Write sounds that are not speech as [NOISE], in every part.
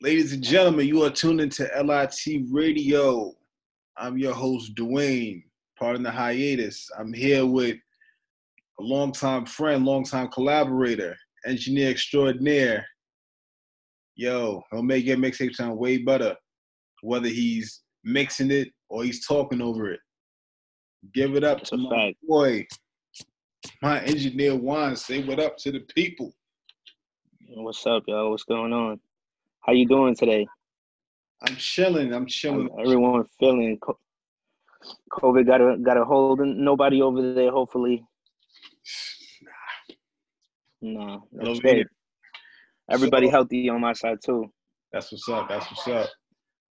Ladies and gentlemen, you are tuned into LIT Radio. I'm your host, Dwayne, pardon the hiatus. I'm here with a longtime friend, longtime collaborator, engineer extraordinaire. Yo, he'll make your mixtape sound way better, whether he's mixing it or he's talking over it. Give it up That's to my fact. boy, my engineer Juan. Say what up to the people. What's up, y'all? What's going on? How you doing today? I'm chilling. I'm chilling. Everyone feeling COVID got a got a hold of nobody over there. Hopefully, no, that's Over Everybody So- healthy on my side too. That's what's up. That's what's up.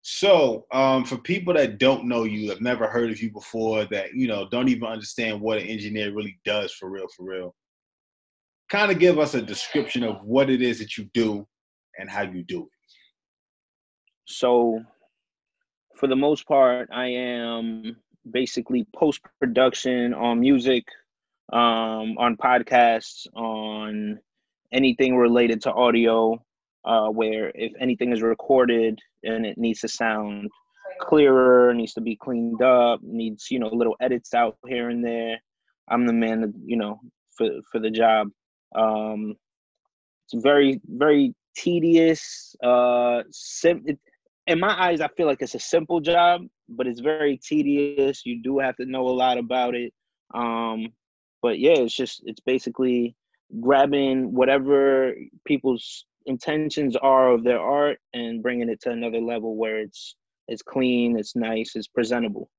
So, um, for people that don't know you, have never heard of you before, that you know don't even understand what an engineer really does for real, for real. Kind of give us a description of what it is that you do and how you do it. So, for the most part, I am basically post production on music, um, on podcasts, on anything related to audio. Uh, where if anything is recorded and it needs to sound clearer, needs to be cleaned up, needs you know little edits out here and there, I'm the man, that, you know, for for the job. Um, it's very very tedious. Uh, sim- it, in my eyes, I feel like it's a simple job, but it's very tedious. You do have to know a lot about it. Um, but yeah, it's just it's basically grabbing whatever people's intentions are of their art and bringing it to another level where it's it's clean, it's nice, it's presentable.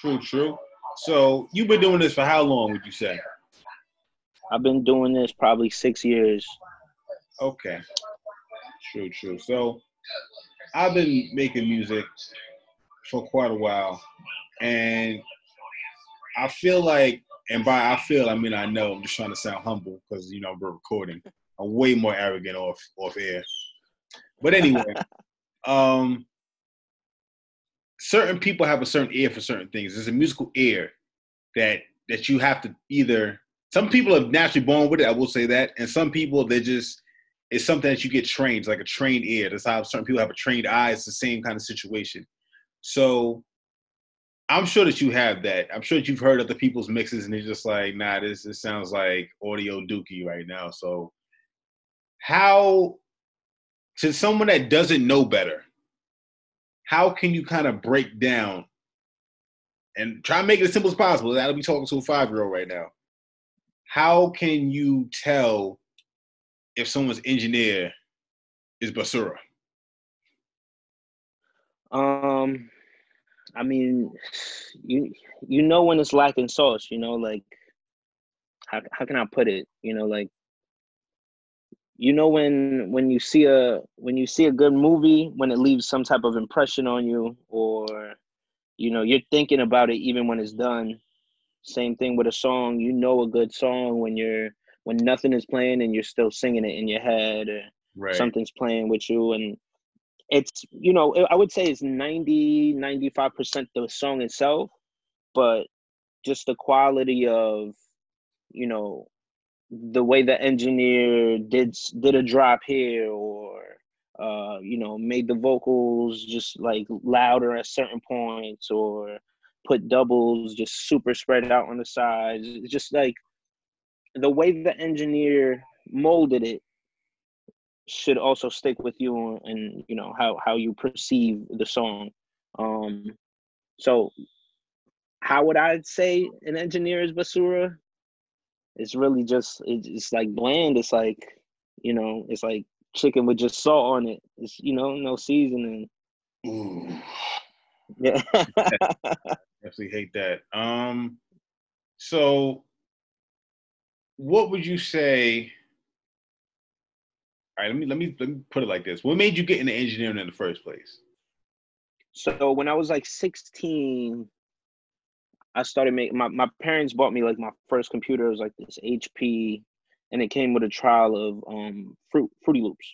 True, true. So, you've been doing this for how long? Would you say? I've been doing this probably six years. Okay. True, true. So I've been making music for quite a while. And I feel like, and by I feel, I mean I know, I'm just trying to sound humble because, you know, we're recording. I'm way more arrogant off off air. But anyway, [LAUGHS] um, certain people have a certain ear for certain things. There's a musical ear that that you have to either some people are naturally born with it, I will say that, and some people they're just it's something that you get trained, like a trained ear. That's how certain people have a trained eye. It's the same kind of situation. So I'm sure that you have that. I'm sure that you've heard other people's mixes and they're just like, nah, this this sounds like audio dookie right now. So how to someone that doesn't know better, how can you kind of break down and try and make it as simple as possible? That'll be talking to a five year old right now. How can you tell if someone's engineer is Basura? Um, I mean, you you know when it's lacking sauce. You know, like how how can I put it? You know, like you know when when you see a when you see a good movie when it leaves some type of impression on you, or you know you're thinking about it even when it's done. Same thing with a song. You know a good song when you're when nothing is playing and you're still singing it in your head or Right. something's playing with you and it's you know i would say it's 90 95% the song itself but just the quality of you know the way the engineer did did a drop here or uh you know made the vocals just like louder at certain points or put doubles just super spread out on the sides it's just like the way the engineer molded it should also stick with you and you know how how you perceive the song. Um so how would i say an engineer is basura? It's really just it's, like bland. It's like you know it's like chicken with just salt on it. It's you know no seasoning. Ooh, yeah. [LAUGHS] Definitely hate that. Um, so what would you say? All right, let me let me let me put it like this: What made you get into engineering in the first place? so when i was like 16 i started making my, my parents bought me like my first computer it was like this hp and it came with a trial of um fruit fruity loops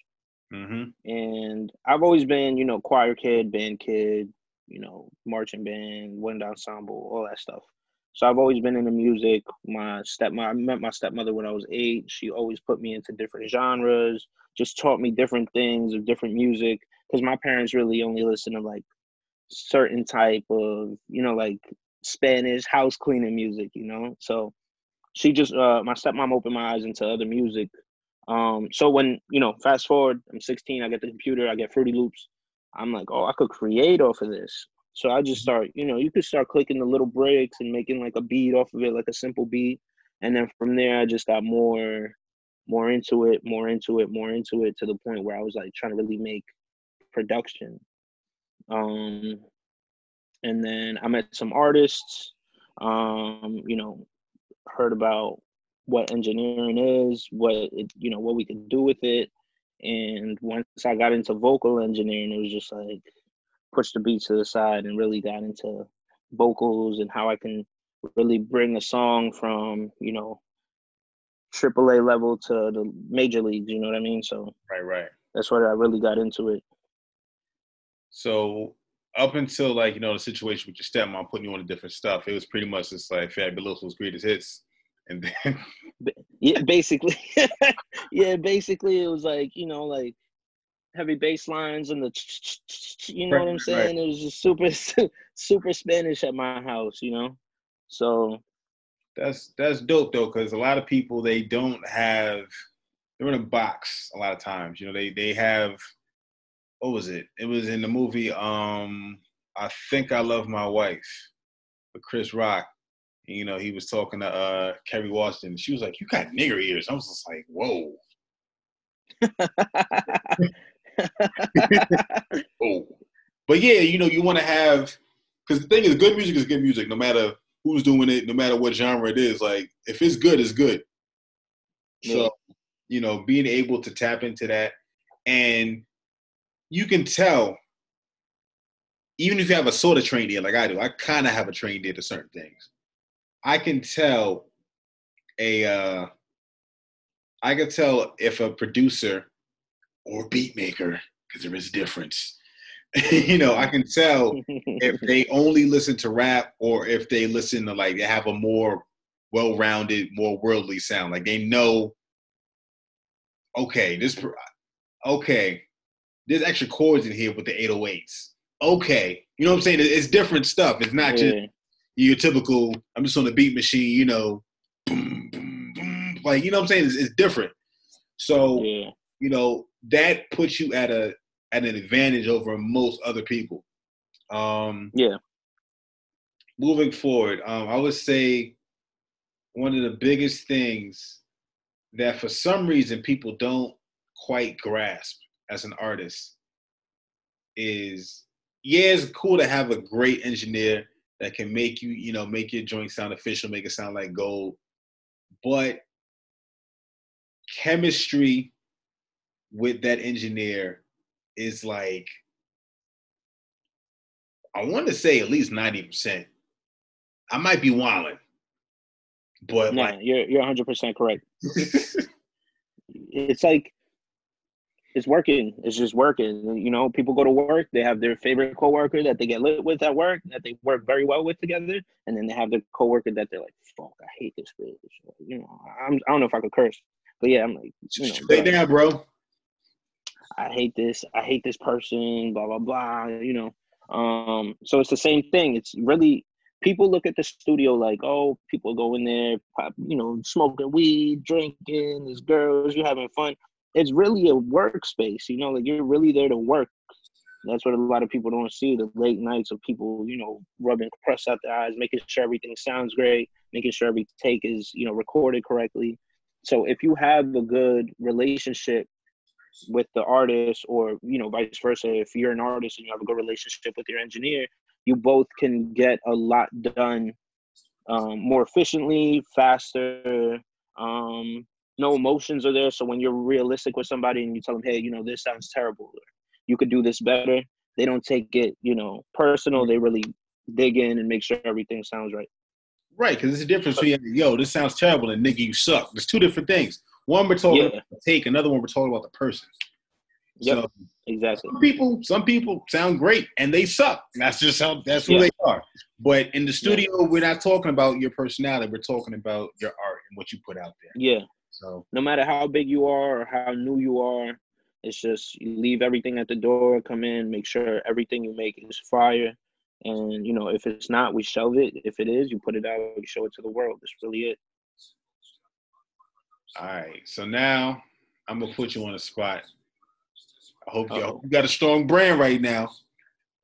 Mm-hmm. and I've always been, you know, choir kid, band kid, you know, marching band, wind ensemble, all that stuff. So I've always been into music. My step, I met my stepmother when I was eight. She always put me into different genres, just taught me different things of different music. Because my parents really only listen to like certain type of, you know, like Spanish house cleaning music, you know. So she just, uh, my stepmom opened my eyes into other music. Um, so when you know, fast forward, I'm 16. I get the computer. I get Fruity Loops. I'm like, oh, I could create off of this. So I just start, you know, you could start clicking the little breaks and making like a beat off of it, like a simple beat. And then from there, I just got more, more into it, more into it, more into it to the point where I was like trying to really make production. Um, and then I met some artists, um, you know, heard about what engineering is, what it, you know, what we could do with it. And once I got into vocal engineering, it was just like, push the beat to the side and really got into vocals and how I can really bring a song from, you know, AAA level to the major leagues, you know what I mean? So Right, right. That's what I really got into it. So up until like, you know, the situation with your stepmom putting you on a different stuff, it was pretty much just like Fabuloso's greatest hits. And then Yeah, basically. [LAUGHS] yeah, basically it was like, you know, like heavy bass lines and the you know right, what I'm saying? Right. It was just super [LAUGHS] super Spanish at my house, you know. So that's that's dope though, because a lot of people they don't have they're in a box a lot of times. You know, they they have what was it? It was in the movie um I think I love my wife with Chris Rock. You know, he was talking to uh Kerry Washington. She was like, You got nigger ears. I was just like, Whoa. [LAUGHS] [LAUGHS] oh. But yeah, you know, you want to have because the thing is, good music is good music, no matter who's doing it, no matter what genre it is. Like, if it's good, it's good. Yeah. So, you know, being able to tap into that, and you can tell, even if you have a sort of trained ear, like I do, I kind of have a trained ear to certain things. I can tell a, uh, I can tell if a producer or beat maker because there is a difference. [LAUGHS] you know, I can tell if [LAUGHS] they only listen to rap or if they listen to like they have a more well-rounded, more worldly sound. Like they know, okay, this, okay, there's extra chords in here with the 808s. Okay, you know what I'm saying? It's different stuff. It's not yeah. just your typical. I'm just on the beat machine. You know, boom, boom, boom. like you know what I'm saying? It's, it's different. So yeah. you know, that puts you at a at an advantage over most other people. Um, yeah. Moving forward, um, I would say one of the biggest things that for some reason people don't quite grasp as an artist is yeah, it's cool to have a great engineer that can make you, you know, make your joint sound official, make it sound like gold. But chemistry with that engineer is like I want to say at least ninety percent. I might be wilding, but no, like, you're you're hundred percent correct. [LAUGHS] it's like it's working. It's just working. You know, people go to work. They have their favorite coworker that they get lit with at work, that they work very well with together, and then they have their coworker that they're like, "Fuck, I hate this bitch." You know, I'm, I don't know if I could curse, but yeah, I'm like, you know, down, bro. I hate this, I hate this person, blah blah blah. You know, um, so it's the same thing. It's really people look at the studio like, oh, people go in there, you know, smoking weed, drinking, there's girls, you're having fun. It's really a workspace, you know, like you're really there to work. That's what a lot of people don't see the late nights of people, you know, rubbing press out their eyes, making sure everything sounds great, making sure every take is, you know, recorded correctly. So if you have a good relationship with the artist or you know vice versa. If you're an artist and you have a good relationship with your engineer you both can get a lot done um, more efficiently faster um, no emotions are there. So when you're realistic with somebody and you tell them hey you know this sounds terrible you could do this better they don't take it you know personal. They really dig in and make sure everything sounds right. Right because it's a difference between yo this sounds terrible and nigga you suck. There's two different things one we're talking yeah. about the take, another one we're talking about the person. Yep. So exactly. some people, some people sound great and they suck. That's just how that's who Yeah. they are. But in the studio, we're not talking about your personality. We're talking about your art and what you put out there. Yeah. So No matter how big you are or how new you are, it's just you leave everything at the door, come in, make sure everything you make is fire. And you know, if it's not, we shelve it. If it is, you put it out, you show it to the world. That's really it. All right. So now I'm gonna put you on the spot. I hope you, I hope you got a strong brand right now.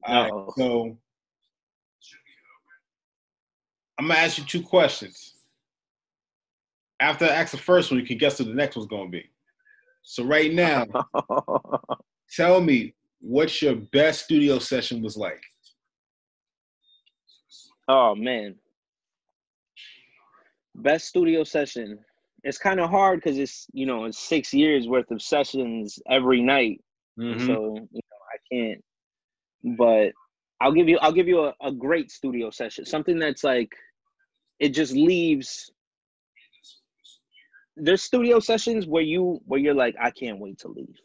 All right, so I'm gonna ask you two questions. After I ask the first one, you can guess what the next one's gonna be. So right now, [LAUGHS] tell me what your best studio session was like. oh man. Best studio session. It's kind of hard because it's you know it's six years worth of sessions every night. Mhm. so you know I can't. But I'll give you I'll give you a, a great studio session, something that's like it just leaves. There's studio sessions where you where you're like I can't wait to leave,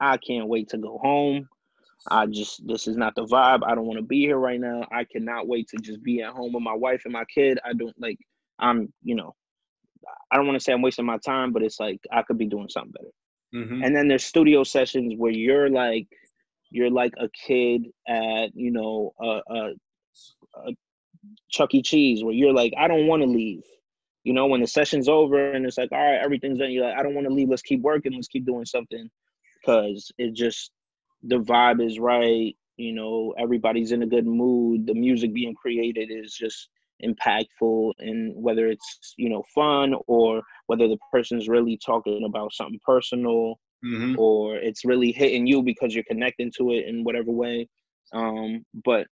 I can't wait to go home. I just this is not the vibe. I don't want to be here right now. I cannot wait to just be at home with my wife and my kid. I don't like I'm you know I don't want to say I'm wasting my time, but it's like I could be doing something better. Mhm. and then there's studio sessions where you're like you're like a kid at you know a, a, a chuck e. Cheese where you're like i don't want to leave. You know when the session's over and it's like all right everything's done you're like i don't want to leave. Let's keep working. Let's keep doing something. Because it just the vibe is right you know everybody's in a good mood. The music being created is just impactful and whether it's you know fun or whether the person's really talking about something personal Mhm. or it's really hitting you because you're connecting to it in whatever way. Um but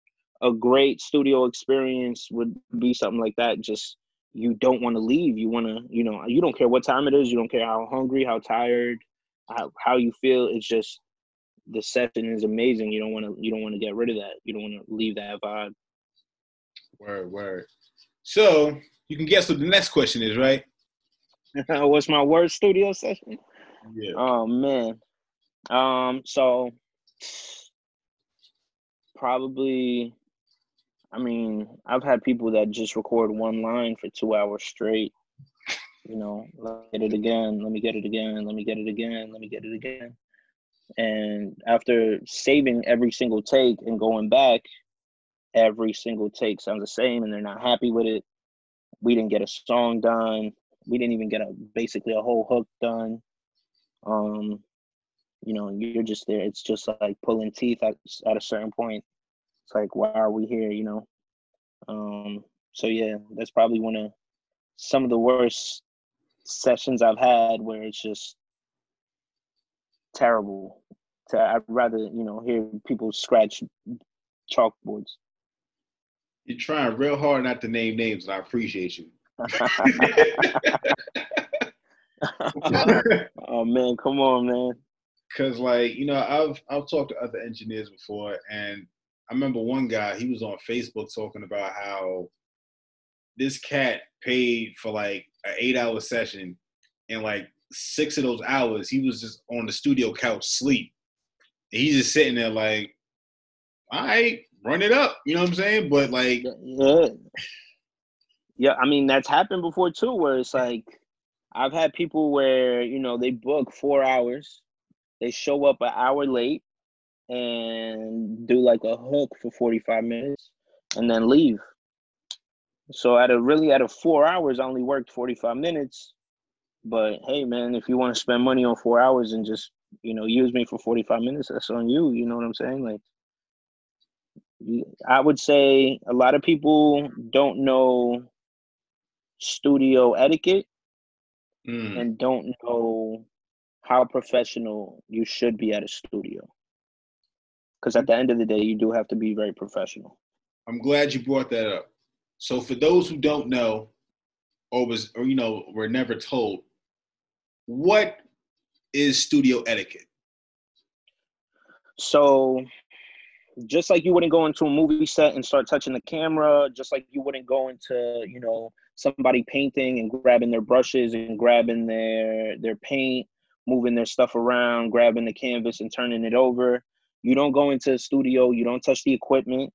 a great studio experience would be something like that. Just you don't want to leave. You want to you know you don't care what time it is. You don't care how hungry how tired how, how you feel. It's just the session is amazing. You don't want to you don't want to get rid of that. You don't want to leave that vibe Word, word. So you can guess what the next question is, right? [LAUGHS] what's my worst studio session Yeah. Oh man. Um so probably I mean, I've had people that just record one line for 2 hours straight. You know, let me get it again, let me get it again, let me get it again, let me get it again. And after saving every single take and going back, every single take sounds the same and they're not happy with it. We didn't get a song done. We didn't even get a basically a whole hook done. Um you know you're just there it's just like pulling teeth at, at a certain point. It's like why are we here you know? Um so yeah that's probably one of some of the worst sessions i've had where it's just terrible. To i'd rather you know hear people scratch chalkboards You're trying real hard not to name names, and I appreciate you. [LAUGHS] [LAUGHS] oh man come on man Cause like you know, I've I've talked to other engineers before, and I remember one guy he was on Facebook talking about how this cat paid for like an eight hour session, and like six of those hours he was just on the studio couch sleep, and he's just sitting there like, all right, run it up, you know what I'm saying? But like, Yeah. Yeah, I mean that's happened before too, where it's like I've had people where, you know, they book four hours, they show up an hour late and do like a hook for 45 minutes and then leave. So at a really out of four hours, I only worked 45 minutes. But hey man, if you want to spend money on four hours and just, you know, use me for 45 minutes, that's on you. You know what I'm saying? Like I would say a lot of people don't know studio etiquette mm, and don't know how professional you should be at a studio. Because at the end of the day, you do have to be very professional. I'm glad you brought that up. So for those who don't know, or was or you know were never told, what is studio etiquette? So, just like you wouldn't go into a movie set and start touching the camera, just like you wouldn't go into, you know, somebody painting and grabbing their brushes and grabbing their their paint moving their stuff around, grabbing the canvas and turning it over. You don't go into a studio, you don't touch the equipment.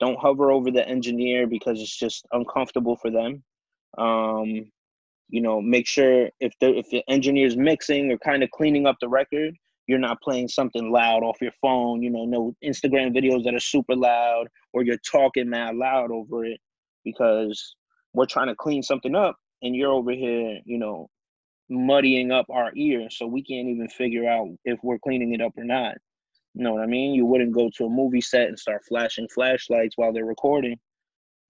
Don't hover over the engineer because it's just uncomfortable for them. Um, you know, make sure if the if the engineer's mixing or kind of cleaning up the record, you're not playing something loud off your phone. You know, no Instagram videos that are super loud or you're talking mad loud over it because we're trying to clean something up and you're over here, you know, muddying up our ear so we can't even figure out if we're cleaning it up or not. You know what I mean? You wouldn't go to a movie set and start flashing flashlights while they're recording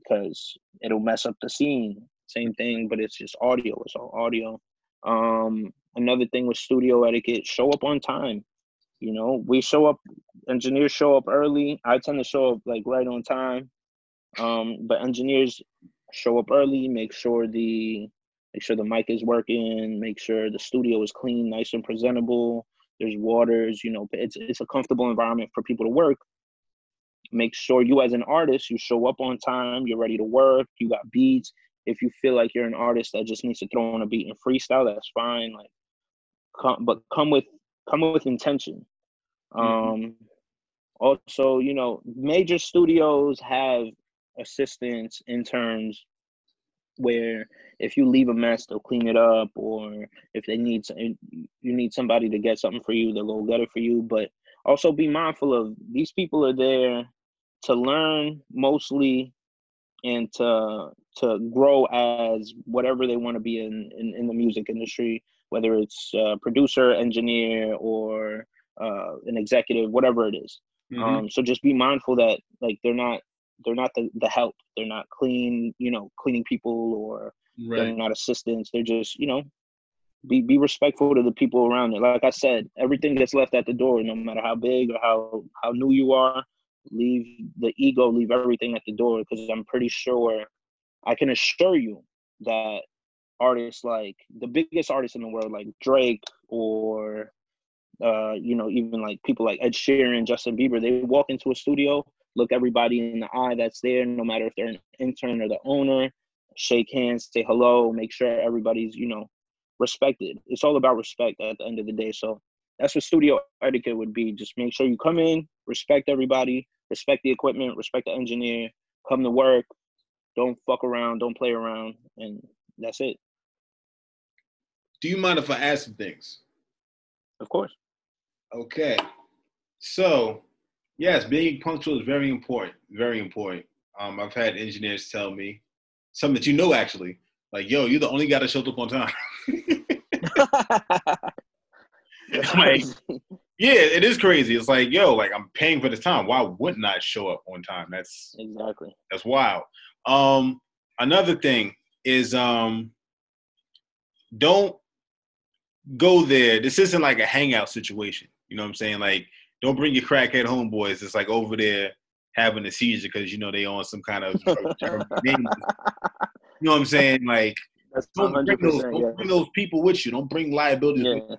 because it'll mess up the scene. Same thing, but it's just audio. It's all audio. Um, another thing with studio etiquette: show up on time. You know, we show up. Engineers show up early. I tend to show up like right on time. Um, but engineers show up early. Make sure the make sure the mic is working. Make sure the studio is clean, nice and presentable. There's waters. You know, it's it's a comfortable environment for people to work. Make sure you, as an artist, you show up on time. You're ready to work. You got beats if you feel like you're an artist that just needs to throw on a beat and freestyle, that's fine. Like, come, but come with come with intention. Mm-hmm. Um, also, you know, major studios have assistants, interns, where if you leave a mess, they'll clean it up, or if they need you need somebody to get something for you, they'll go get it for you. But also be mindful of these people are there to learn mostly and to to grow as whatever they want to be in, in, in the music industry, whether it's a producer, engineer, or uh, an executive, whatever it is. Mm-hmm. Um, so just be mindful that like they're not they're not the, the help. They're not clean, you know, cleaning people or right. they're not assistants. They're just, you know, be be respectful to the people around it. Like I said, everything gets left at the door, no matter how big or how how new you are. Leave the ego, leave everything at the door because I'm pretty sure I can assure you that artists like the biggest artists in the world, like Drake or uh, you know, even like people like Ed Sheeran, Justin Bieber, they walk into a studio, look everybody in the eye that's there, no matter if they're an intern or the owner, shake hands, say hello, make sure everybody's, you know, respected. It's all about respect at the end of the day. So that's what studio etiquette would be. Just make sure you come in, respect everybody, respect the equipment, respect the engineer, come to work, don't fuck around, don't play around, and that's it. Do you mind if I ask some things? Of course. Okay. So, yes, being punctual is very important. Very important. Um, I've had engineers tell me, something that you know actually, like, yo, you're the only guy that shows up on time. [LAUGHS] like, yeah, it is crazy. It's like, yo, like I'm paying for this time. Why wouldn't I show up on time? That's exactly that's wild. Um, another thing is um, don't go there. This isn't like a hangout situation. You know what I'm saying? Like, don't bring your crackhead homeboys. It's like over there having a seizure because you know they on some kind of. [LAUGHS] you know what I'm saying? Like, don't, bring those, don't yeah. bring those people with you. Don't bring liabilities. Yeah. You.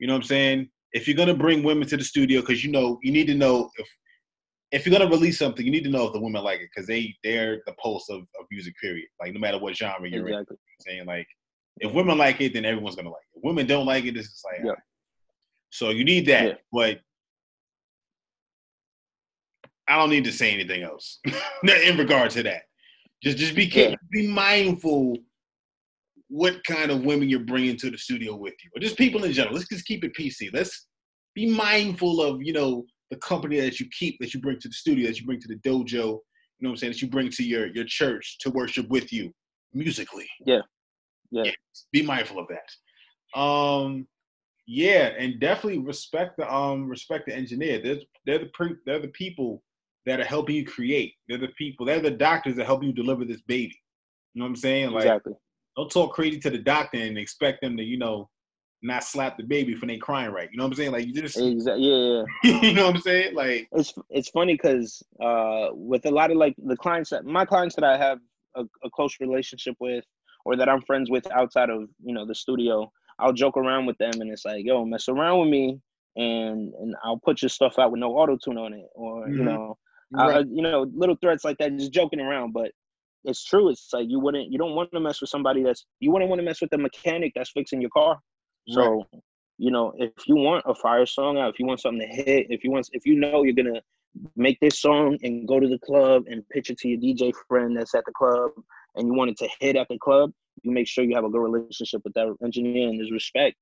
you know what I'm saying? If you're gonna bring women to the studio, because you know you need to know if if you're gonna release something, you need to know if the women like it because they they're the pulse of, of music. Period. Like no matter what genre you're exactly. in. saying like if women like it, then everyone's gonna like it. If women don't like it, it's just like yeah. so you need that, yeah. but I don't need to say anything else [LAUGHS] in regard to that. Just just be yeah. be mindful what kind of women you're bringing to the studio with you, or just people in general. Let's just keep it PC. Let's be mindful of you know the company that you keep, that you bring to the studio, that you bring to the dojo, you know what I'm saying, that you bring to your your church to worship with you musically. Yeah. Yeah. yeah be mindful of that. Um yeah, and definitely respect the um respect the engineer. They're they're the pre- they're the people that are helping you create. They're the people, they're the doctors that help you deliver this baby. You know what I'm saying? Like exactly. don't talk crazy to the doctor and expect them to, you know, not slap the baby for they crying right. You know what I'm saying? Like you just exactly yeah. yeah. [LAUGHS] you know what I'm saying? Like it's it's funny because uh, with a lot of like the clients that my clients that I have a, a, close relationship with or that I'm friends with outside of you know the studio, I'll joke around with them and it's like yo mess around with me and and I'll put your stuff out with no auto tune on it or mm-hmm. you know right. I, you know little threats like that just joking around but it's true it's like you wouldn't you don't want to mess with somebody that's you wouldn't want to mess with the mechanic that's fixing your car so right. you know, if you want a fire song out, if you want something to hit, if you want, if you know you're gonna make this song and go to the club and pitch it to your DJ friend that's at the club, and you want it to hit at the club, you make sure you have a good relationship with that engineer and there's respect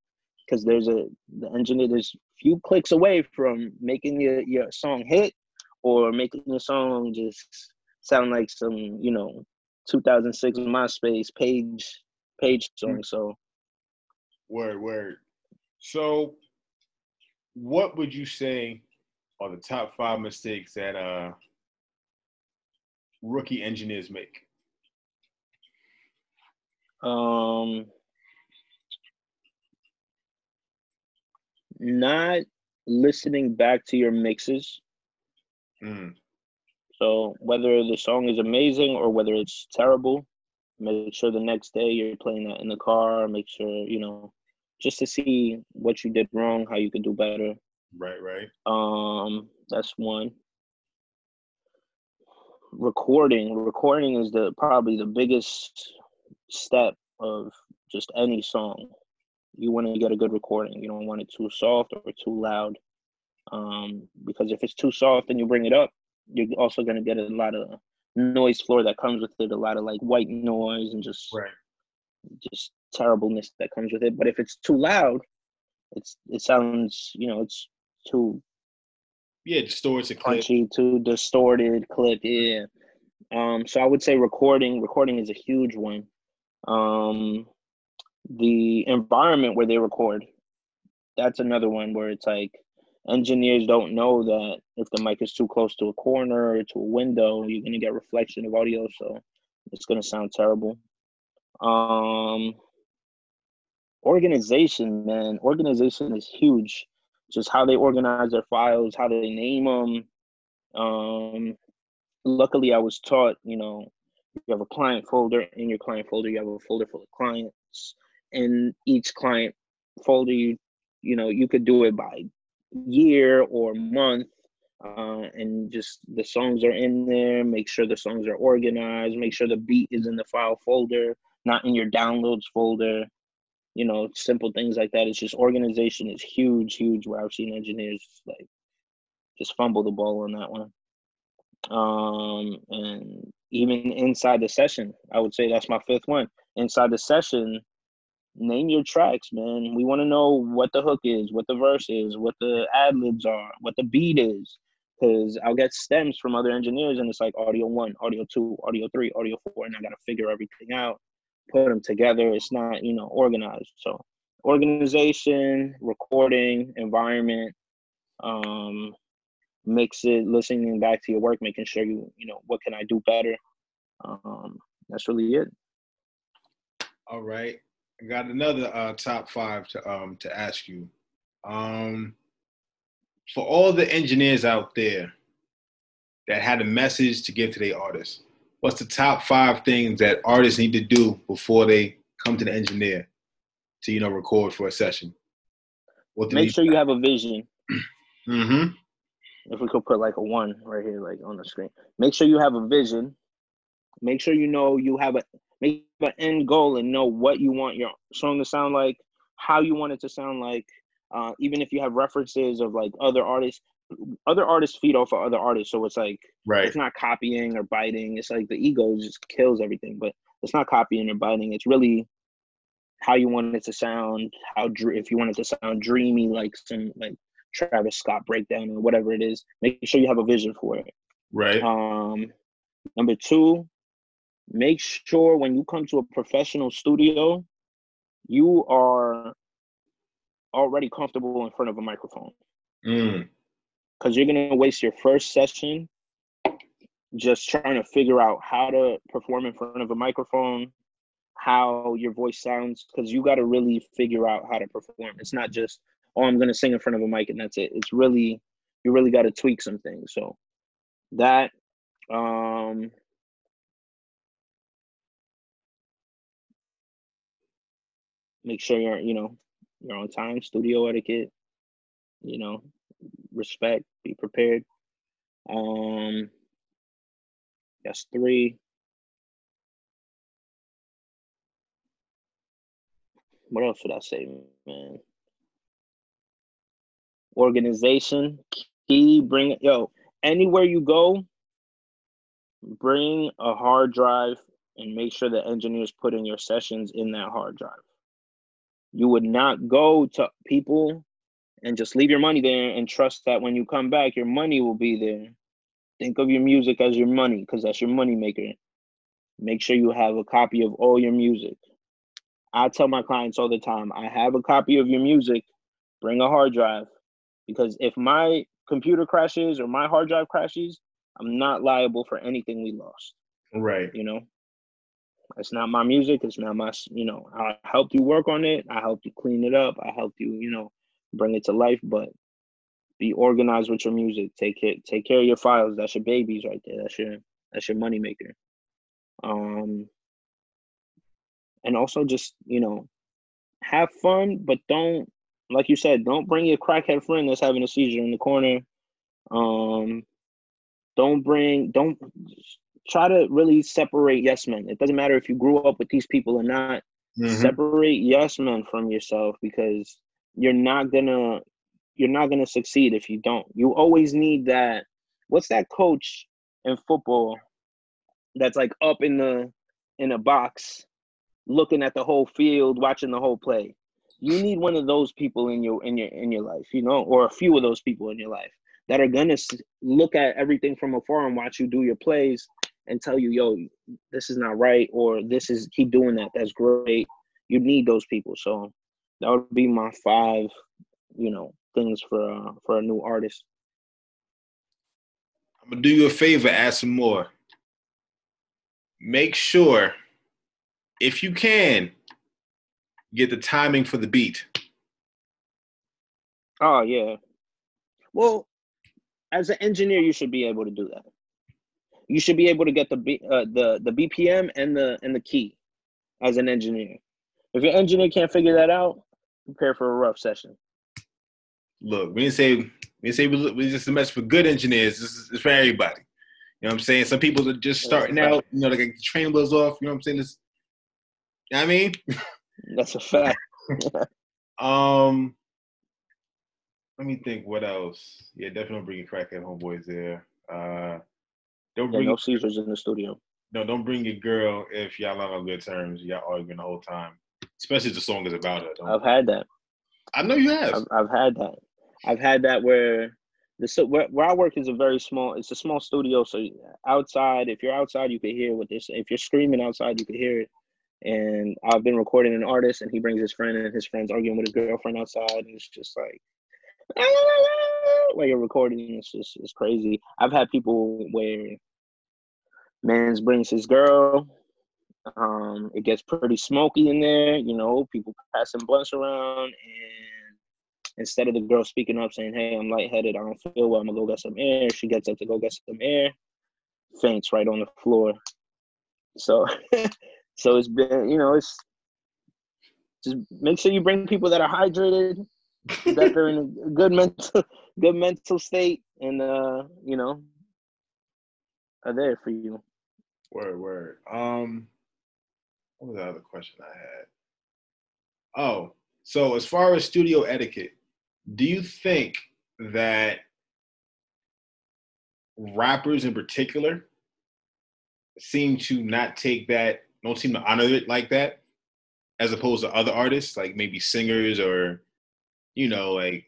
because there's a the engineer there's few clicks away from making your your song hit or making your song just sound like some you know 2006 MySpace page page song. So word word. So what would you say are the top five mistakes that uh rookie engineers make? Um not listening back to your mixes. Mm. So whether the song is amazing or whether it's terrible, make sure the next day you're playing that in the car. Make sure you know just to see what you did wrong, how you could do better. Right, right. Um, that's one. Recording, recording is the probably the biggest step of just any song. You want to get a good recording. You don't want it too soft or too loud. Um, because if it's too soft and you bring it up, you're also going to get a lot of noise floor that comes with it, a lot of like white noise and just right. just terribleness that comes with it. But if it's too loud, it's it sounds you know it's too yeah distorted, punchy, too distorted clip. Yeah. Um, so I would say recording. Recording is a huge one. Um, the environment where they record, that's another one where it's like engineers don't know that if the mic is too close to a corner or to a window, you're gonna get reflection of audio, so it's gonna sound terrible. Um, organization, man, organization is huge. Just how they organize their files, how they name them. Um, luckily, I was taught, you know, you have a client folder. In your client folder, you have a folder full of clients. In each client folder, you you know you could do it by year or month uh, and just the songs are in there make sure the songs are organized make sure the beat is in the file folder not in your downloads folder you know simple things like that it's just organization is huge huge where i've seen engineers like just fumble the ball on that one um and even inside the session i would say that's my fifth one inside the session name your tracks, man. We want to know what the hook is, what the verse is, what the ad libs are, what the beat is. Because I'll get stems from other engineers, and it's like audio one, audio two, audio three, audio four, and I got to figure everything out, put them together. It's not, you know, organized. So, organization, recording, environment, um, mix it, listening back to your work, making sure you, you know, what can I do better. Um, that's really it. All right. I got another uh, top five to um to ask you. Um, for all the engineers out there that had a message to give to their artists, what's the top five things that artists need to do before they come to the engineer to you know record for a session? What Make sure you have a vision. [CLEARS THROAT] mm-hmm. If we could put like a one right here, like on the screen. Make sure you have a vision. Make sure you know you have a make an end goal and know what you want your song to sound like, how you want it to sound like. Uh, even if you have references of like other artists, other artists feed off of other artists, so it's like right. it's not copying or biting. It's like the ego just kills everything, but it's not copying or biting. It's really how you want it to sound. How if you want it to sound dreamy, like some like Travis Scott breakdown or whatever it is. Make sure you have a vision for it. Right. Um, number two, make sure when you come to a professional studio, you are already comfortable in front of a microphone. Mm. Cause you're gonna waste your first session just trying to figure out how to perform in front of a microphone, how your voice sounds, because you got to really figure out how to perform. It's not just, oh, I'm going to sing in front of a mic and that's it. It's really, you really got to tweak some things. So that, um, make sure you're you know you're on time studio etiquette you know respect be prepared um that's three what else should i say man organization key. Bring yo anywhere you go. Bring a hard drive and make sure the engineers put in your sessions in that hard drive. You would not go to people and just leave your money there and trust that when you come back, your money will be there. Think of your music as your money because that's your money maker. Make sure you have a copy of all your music. I tell my clients all the time, I have a copy of your music, bring a hard drive. Because if my computer crashes or my hard drive crashes, I'm not liable for anything we lost. Right. You know, it's not my music. It's not my, you know, I helped you work on it. I helped you clean it up. I helped you, you know, bring it to life. But be organized with your music. Take it, take care of your files. That's your babies right there. That's your, that's your money maker. Um, and also just, you know, have fun, but don't, like you said, don't bring your crackhead friend that's having a seizure in the corner. Um, don't bring, don't try to really separate yes men. It doesn't matter if you grew up with these people or not. Mm-hmm. Separate yes men from yourself because you're not gonna you're not gonna succeed if you don't. You always need that. What's that coach in football that's like up in the in a box, looking at the whole field, watching the whole play? You need one of those people in your in your in your life, you know, or a few of those people in your life that are gonna look at everything from afar and watch you do your plays and tell you, yo, this is not right, or this is keep doing that. That's great. You need those people. So that would be my five, you know, things for uh, for a new artist. I'm gonna do you a favor, add some more. Make sure, if you can, get the timing for the beat. Oh yeah. Well, as an engineer, you should be able to do that you should be able to get the B, uh, the the BPM and the and the key as an engineer. If your engineer can't figure that out, prepare for a rough session. Look, we didn't say we didn't say we, we just a message for good engineers. This is it's for everybody. You know what I'm saying? Some people are just starting out, you know, like the train wheels off. You know what I'm saying? This, you know I mean, [LAUGHS] that's a fact. [LAUGHS] um, let me think. What else? Yeah, definitely bring bringing crackhead homeboys there. Uh, don't bring no Caesars in the studio. No, don't bring your girl if y'all not on good terms. Y'all arguing the whole time, especially if the song is about her. I've had that. I know you have. I've, I've had that. I've had that where the so where, where I work is a very small. It's a small studio, so outside, if you're outside, you can hear what this. If you're screaming outside, you can hear it. And I've been recording an artist, and he brings his friend, and his friend's arguing with his girlfriend outside, and it's just like like you're recording, it's just it's crazy. I've had people where Mans brings his girl. Um, it gets pretty smoky in there, you know, people passing blunts around and instead of the girl speaking up saying, Hey, I'm lightheaded, I don't feel well, I'm gonna go get some air, she gets up to go get some air, faints right on the floor. So [LAUGHS] so it's been, you know, it's just make sure you bring people that are hydrated, that they're in a good mental [LAUGHS] good mental state and uh, you know, are there for you. Word, word. Um, what was the other question I had? Oh, so as far as studio etiquette, do you think that rappers in particular seem to not take that, don't seem to honor it like that, as opposed to other artists, like maybe singers or, you know, like.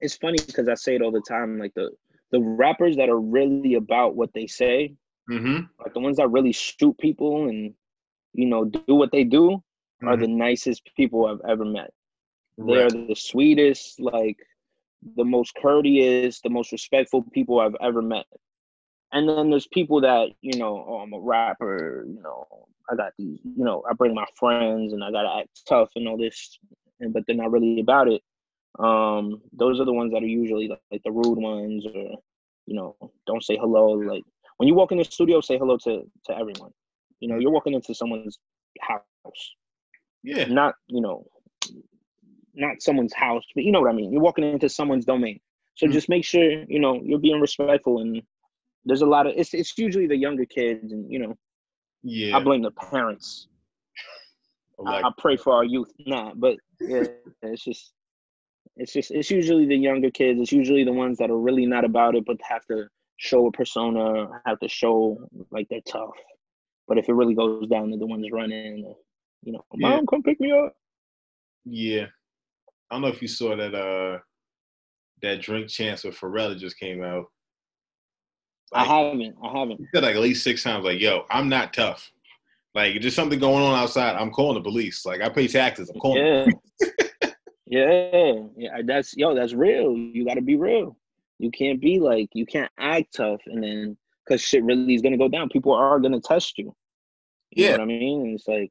It's funny because I say it all the time. Like the the rappers that are really about what they say, mm-hmm. like the ones that really shoot people and you know do what they do, mm-hmm. are the nicest people I've ever met. They're the sweetest, like the most courteous, the most respectful people I've ever met. And then there's people that, you know, oh, I'm a rapper, you know, I got these, you know, I bring my friends and I gotta act tough and all this, and but they're not really about it. Um, those are the ones that are usually like, like the rude ones, or you know, don't say hello. Like when you walk in the studio, say hello to to everyone. You know, you're walking into someone's house. Yeah. Not you know, not someone's house, but you know what I mean. You're walking into someone's domain. So mm-hmm. just make sure you know you're being respectful. And there's a lot of it's it's usually the younger kids, and you know, yeah, I blame the parents. I, I, pray for our youth, nah, but yeah, it's just It's just it's usually the younger kids. It's usually the ones that are really not about it, but have to show a persona, have to show like they're tough. But if it really goes down to the ones running, you know, mom, yeah. come pick me up. Yeah, I don't know if you saw that. Uh, that Drink Champs with Pharrell just came out. Like, I haven't. I haven't. He said like at least six times, like, "Yo, I'm not tough. Like, there's something going on outside. I'm calling the police. Like, I pay taxes. I'm calling." Yeah. [LAUGHS] yeah, yeah. That's yo. That's real. You got to be real. You can't be like you can't act tough and then because shit really is gonna go down. People are gonna test you. you yeah, I mean, and it's like,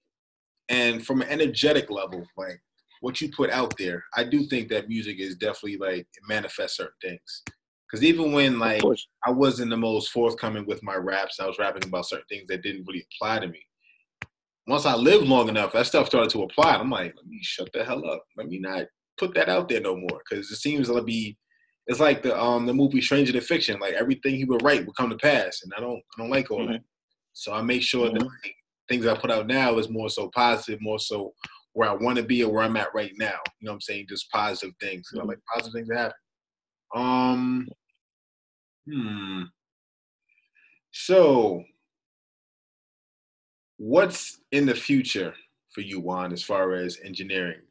and from an energetic level, like what you put out there, I do think that music is definitely like it manifests certain things. Because even when like I wasn't the most forthcoming with my raps, I was rapping about certain things that didn't really apply to me. Once I lived long enough, that stuff started to apply. I'm like, let me shut the hell up. Let me not put that out there no more. Because it seems to be, it's like the um the movie Stranger Than Fiction. Like everything he would write would come to pass, and I don't I don't like all mm-hmm. that. So I make sure mm-hmm. that like, things I put out now is more so positive, more so where I want to be or where I'm at right now. You know what I'm saying? Just positive things. Mm-hmm. I like positive things to happen. Um, hmm. So, what's in the future for you, Juan, as far as engineering?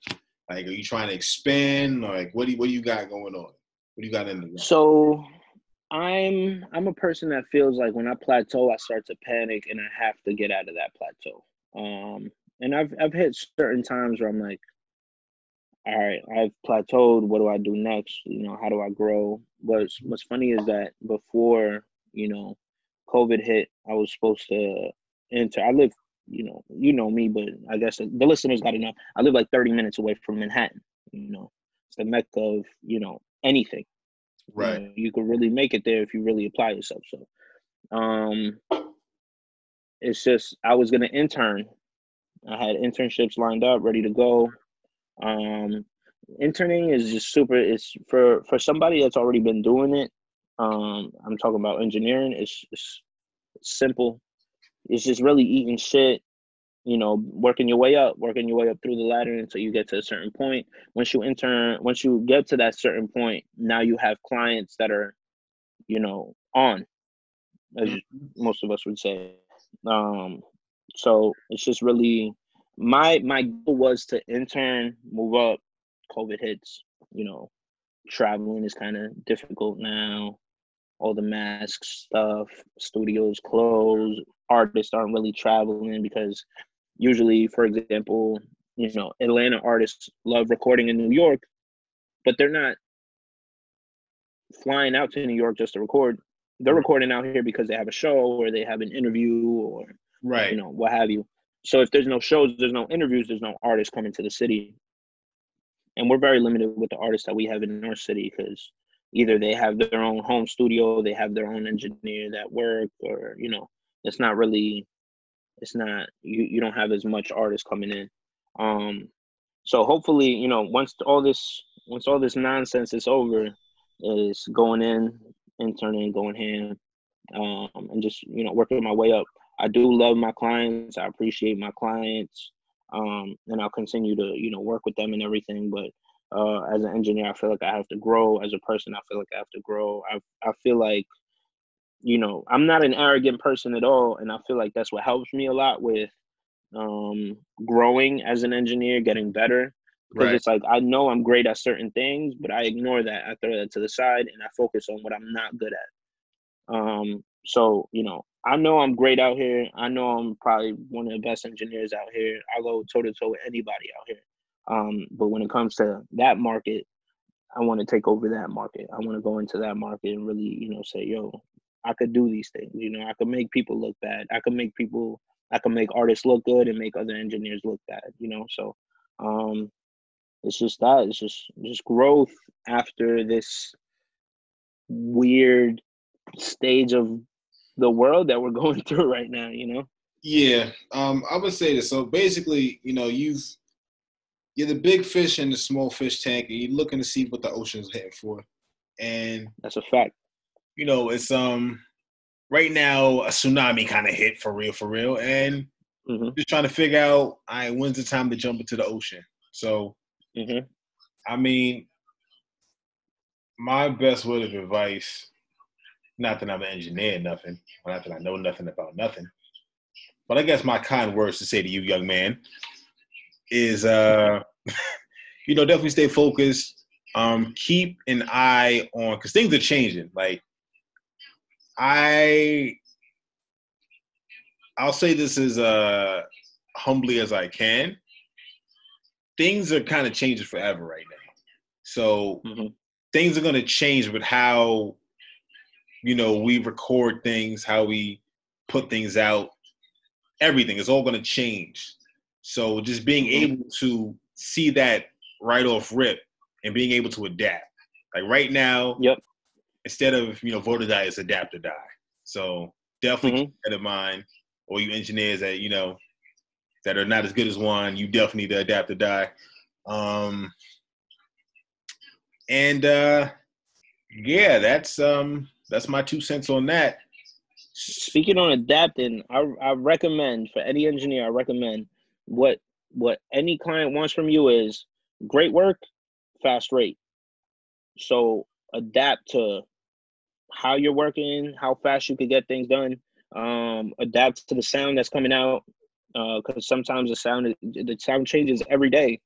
Like, are you trying to expand? Like, what do you, what do you got going on? What do you got in the? So, I'm I'm a person that feels like when I plateau, I start to panic, and I have to get out of that plateau. Um, and I've I've hit certain times where I'm like, all right, I've plateaued. What do I do next? You know, how do I grow? What's What's funny is that before you know, COVID hit, I was supposed to enter. I live, you know, you know me, but I guess the listeners got to know. I live like 30 minutes away from Manhattan. You know, it's the mecca of you know anything. Right. You, know, you could really make it there if you really apply yourself. So, um, it's just I was gonna intern I had internships lined up, ready to go. Um, interning is just super. It's for for somebody that's already been doing it. Um, I'm talking about engineering. It's, it's, simple. It's just really eating shit. You know, working your way up, working your way up through the ladder until you get to a certain point. Once you intern, once you get to that certain point, now you have clients that are, you know, on, as mm-hmm. most of us would say. Um, so it's just really my my goal was to intern, move up. COVID hits, you know, traveling is kind of difficult now. All the mask stuff, studios closed, artists aren't really traveling because usually, for example, you know, Atlanta artists love recording in New York, but they're not flying out to New York just to record. They're mm-hmm. recording out here because they have a show or they have an interview or right you know what have you so if there's no shows there's no interviews there's no artists coming to the city. And we're very limited with the artists that we have in our city because either they have their own home studio they have their own engineer that work or you know it's not really it's not you, you don't have as much artists coming in. Um so hopefully you know once all this once all this nonsense is over is going in interning going ham um and just you know working my way up I do love my clients. I appreciate my clients, um, and I'll continue to you know work with them and everything. But uh, as an engineer, I feel like I have to grow. As a person, I feel like I have to grow. I I feel like you know I'm not an arrogant person at all, and I feel like that's what helps me a lot with um, growing as an engineer, getting better. Because right. it's like I know I'm great at certain things, but I ignore that. I throw that to the side and I focus on what I'm not good at. Um, so you know, I know I'm great out here. I know I'm probably one of the best engineers out here. I go toe to toe with anybody out here. Um, but when it comes to that market, I want to take over that market. I want to go into that market and really, you know, say, yo, I could do these things. You know, I could make people look bad. I could make people, I could make artists look good and make other engineers look bad. You know, so um, it's just that. It's just just growth after this weird stage of the world that we're [LAUGHS] going through right now, you know? Yeah, um, I would say this. So basically, you know, you've you're the big fish in the small fish tank, and you're looking to see what the ocean's heading for. And that's a fact. You know, it's um right now a tsunami kind of hit for real, for real, and mm-hmm. just trying to figure out, all right, when's the time to jump into the ocean? So, mm-hmm. I mean, my best word of advice, not that I'm an engineer, nothing, not that I know nothing about nothing, but I guess my kind words to say to you, young man, is uh, [LAUGHS] you know, definitely stay focused. Um, keep an eye on because things are changing. Like I, I'll say this as uh humbly as I can. Things are kind of changing forever right now. So mm-hmm. things are going to change with how you know we record things, how we put things out. Everything is all going to change. So just being mm-hmm. able to see that right off rip and being able to adapt. Like right now, yep. Instead of you know vote or die, it's adapt or die. So definitely mm-hmm. keep that in mind. Or you engineers that you know that are not as good as Juan, you definitely need to adapt or die. Um, and uh, yeah, that's um, that's my two cents on that. Speaking on adapting, I, I recommend for any engineer, I recommend what what any client wants from you is great work, fast rate. So adapt to how you're working, how fast you could get things done. Um, adapt to the sound that's coming out because uh, sometimes the sound the sound changes every day.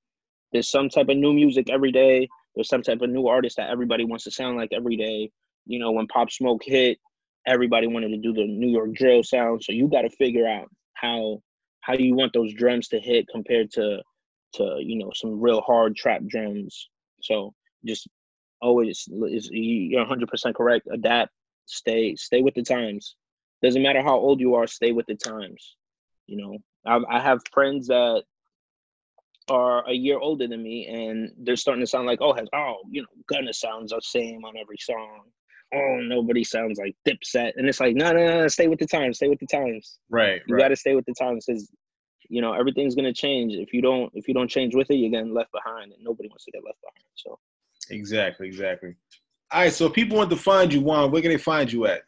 There's some type of new music every day. There's some type of new artist that everybody wants to sound like every day. You know, when Pop Smoke hit, everybody wanted to do the New York drill sound. So you got to figure out how how do you want those drums to hit compared to to you know some real hard trap drums. So just always is you're 100% correct. Adapt, stay stay with the times. Doesn't matter how old you are, stay with the times. You know, I, I have friends that are a year older than me, and they're starting to sound like, oh, has oh, you know, Gunna sounds the same on every song. Oh, nobody sounds like Dipset, and it's like, no, no, no, stay with the times, stay with the times. Right. You right. got to stay with the times because you know everything's gonna change. If you don't, if you don't change with it, you're getting left behind, and nobody wants to get left behind. So. Exactly. Exactly. All right. So if people want to find you, Juan, where can they find you at?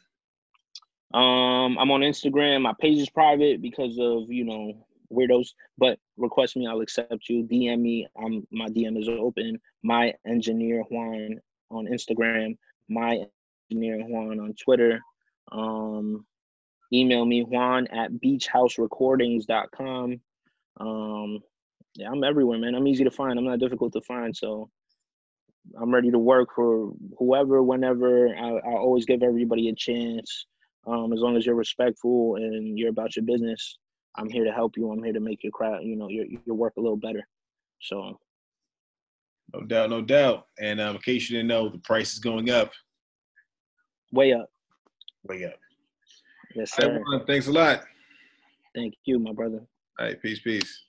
Um, I'm on Instagram. My page is private because of you know weirdos, but request me, I'll accept you. DM me. I'm my DM is open. My engineer Juan on Instagram. My engineer Juan on Twitter. Um, email me Juan at beachhouserecordings.com. Um, yeah, I'm everywhere, man. I'm easy to find. I'm not difficult to find, so I'm ready to work for whoever, whenever. I, I always give everybody a chance. Um, as long as you're respectful and you're about your business, I'm here to help you. I'm here to make your crowd, you know, your your work a little better. So, no doubt, no doubt. And um, in case you didn't know, the price is going up. Way up. Way up. Yes, sir. Right, thanks a lot. Thank you, my brother. All right, peace, peace.